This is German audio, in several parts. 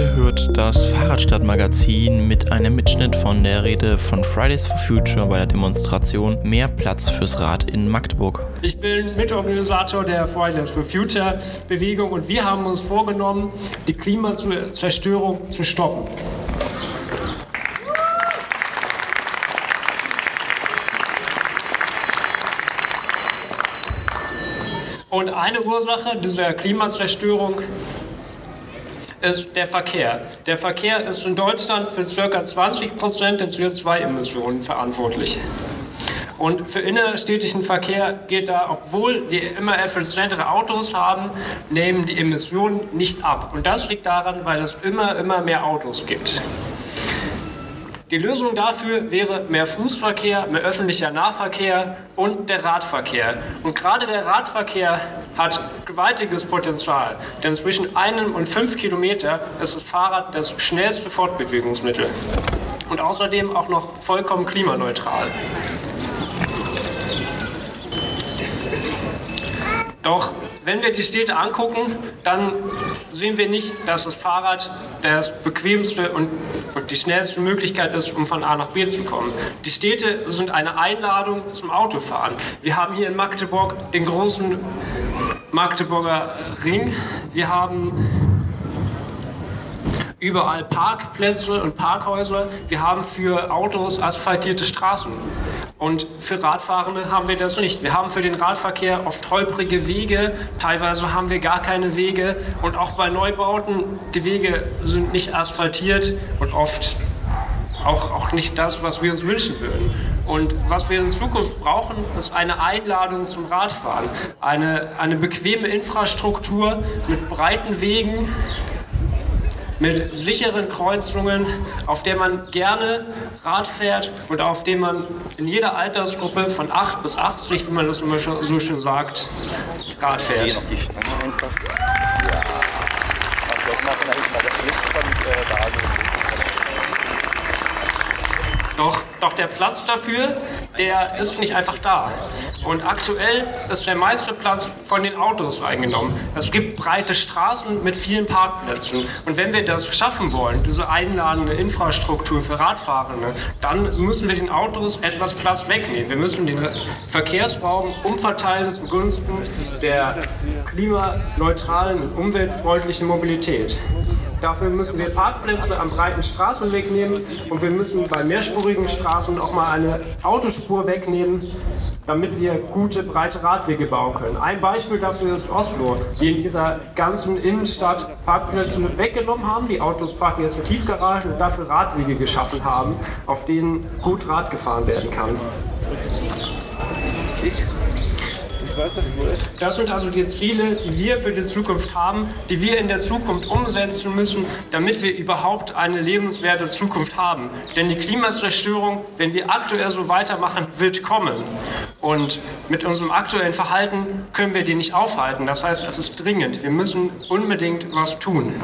Ihr hört das Fahrradstadtmagazin mit einem Mitschnitt von der Rede von Fridays for Future bei der Demonstration Mehr Platz fürs Rad in Magdeburg. Ich bin Mitorganisator der Fridays for Future Bewegung und wir haben uns vorgenommen, die Klimazerstörung zu stoppen. Und eine Ursache dieser Klimazerstörung ist der Verkehr. Der Verkehr ist in Deutschland für ca. 20 Prozent der CO2-Emissionen verantwortlich. Und für innerstädtischen Verkehr geht da, obwohl wir immer effizientere Autos haben, nehmen die Emissionen nicht ab. Und das liegt daran, weil es immer, immer mehr Autos gibt. Die Lösung dafür wäre mehr Fußverkehr, mehr öffentlicher Nahverkehr und der Radverkehr. Und gerade der Radverkehr hat gewaltiges Potenzial, denn zwischen einem und fünf Kilometer ist das Fahrrad das schnellste Fortbewegungsmittel und außerdem auch noch vollkommen klimaneutral. Doch wenn wir die Städte angucken, dann sehen wir nicht, dass das Fahrrad das bequemste und, und die schnellste Möglichkeit ist, um von A nach B zu kommen. Die Städte sind eine Einladung zum Autofahren. Wir haben hier in Magdeburg den großen Magdeburger Ring. Wir haben überall Parkplätze und Parkhäuser. Wir haben für Autos asphaltierte Straßen. Und für Radfahrende haben wir das nicht. Wir haben für den Radverkehr oft holprige Wege, teilweise haben wir gar keine Wege und auch bei Neubauten, die Wege sind nicht asphaltiert und oft auch, auch nicht das, was wir uns wünschen würden. Und was wir in Zukunft brauchen, ist eine Einladung zum Radfahren. Eine, eine bequeme Infrastruktur mit breiten Wegen, mit sicheren Kreuzungen, auf der man gerne Rad fährt und auf dem man in jeder Altersgruppe von 8 bis 80, wie man das immer so schön sagt, Rad fährt. Doch, doch der Platz dafür, der ist nicht einfach da. Und aktuell ist der meiste Platz von den Autos eingenommen. Es gibt breite Straßen mit vielen Parkplätzen. Und wenn wir das schaffen wollen, diese einladende Infrastruktur für Radfahrende, dann müssen wir den Autos etwas Platz wegnehmen. Wir müssen den Verkehrsraum umverteilen zugunsten der klimaneutralen und umweltfreundlichen Mobilität. Dafür müssen wir Parkplätze am breiten Straßen wegnehmen und wir müssen bei mehrspurigen Straßen auch mal eine Autospur wegnehmen, damit wir gute, breite Radwege bauen können. Ein Beispiel dafür ist Oslo, die in dieser ganzen Innenstadt Parkplätze weggenommen haben. Die Autos parken jetzt in Tiefgaragen und dafür Radwege geschaffen haben, auf denen gut Rad gefahren werden kann. Das sind also die Ziele, die wir für die Zukunft haben, die wir in der Zukunft umsetzen müssen, damit wir überhaupt eine lebenswerte Zukunft haben. Denn die Klimazerstörung, wenn wir aktuell so weitermachen, wird kommen. Und mit unserem aktuellen Verhalten können wir die nicht aufhalten. Das heißt, es ist dringend. Wir müssen unbedingt was tun.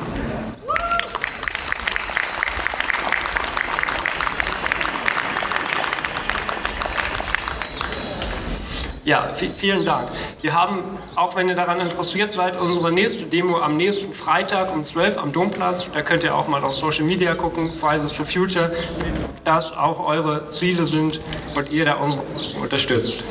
Ja, vielen Dank. Wir haben, auch wenn ihr daran interessiert seid, unsere nächste Demo am nächsten Freitag um 12 am Domplatz. Da könnt ihr auch mal auf Social Media gucken, Fridays for Future, dass auch eure Ziele sind und ihr da uns unterstützt.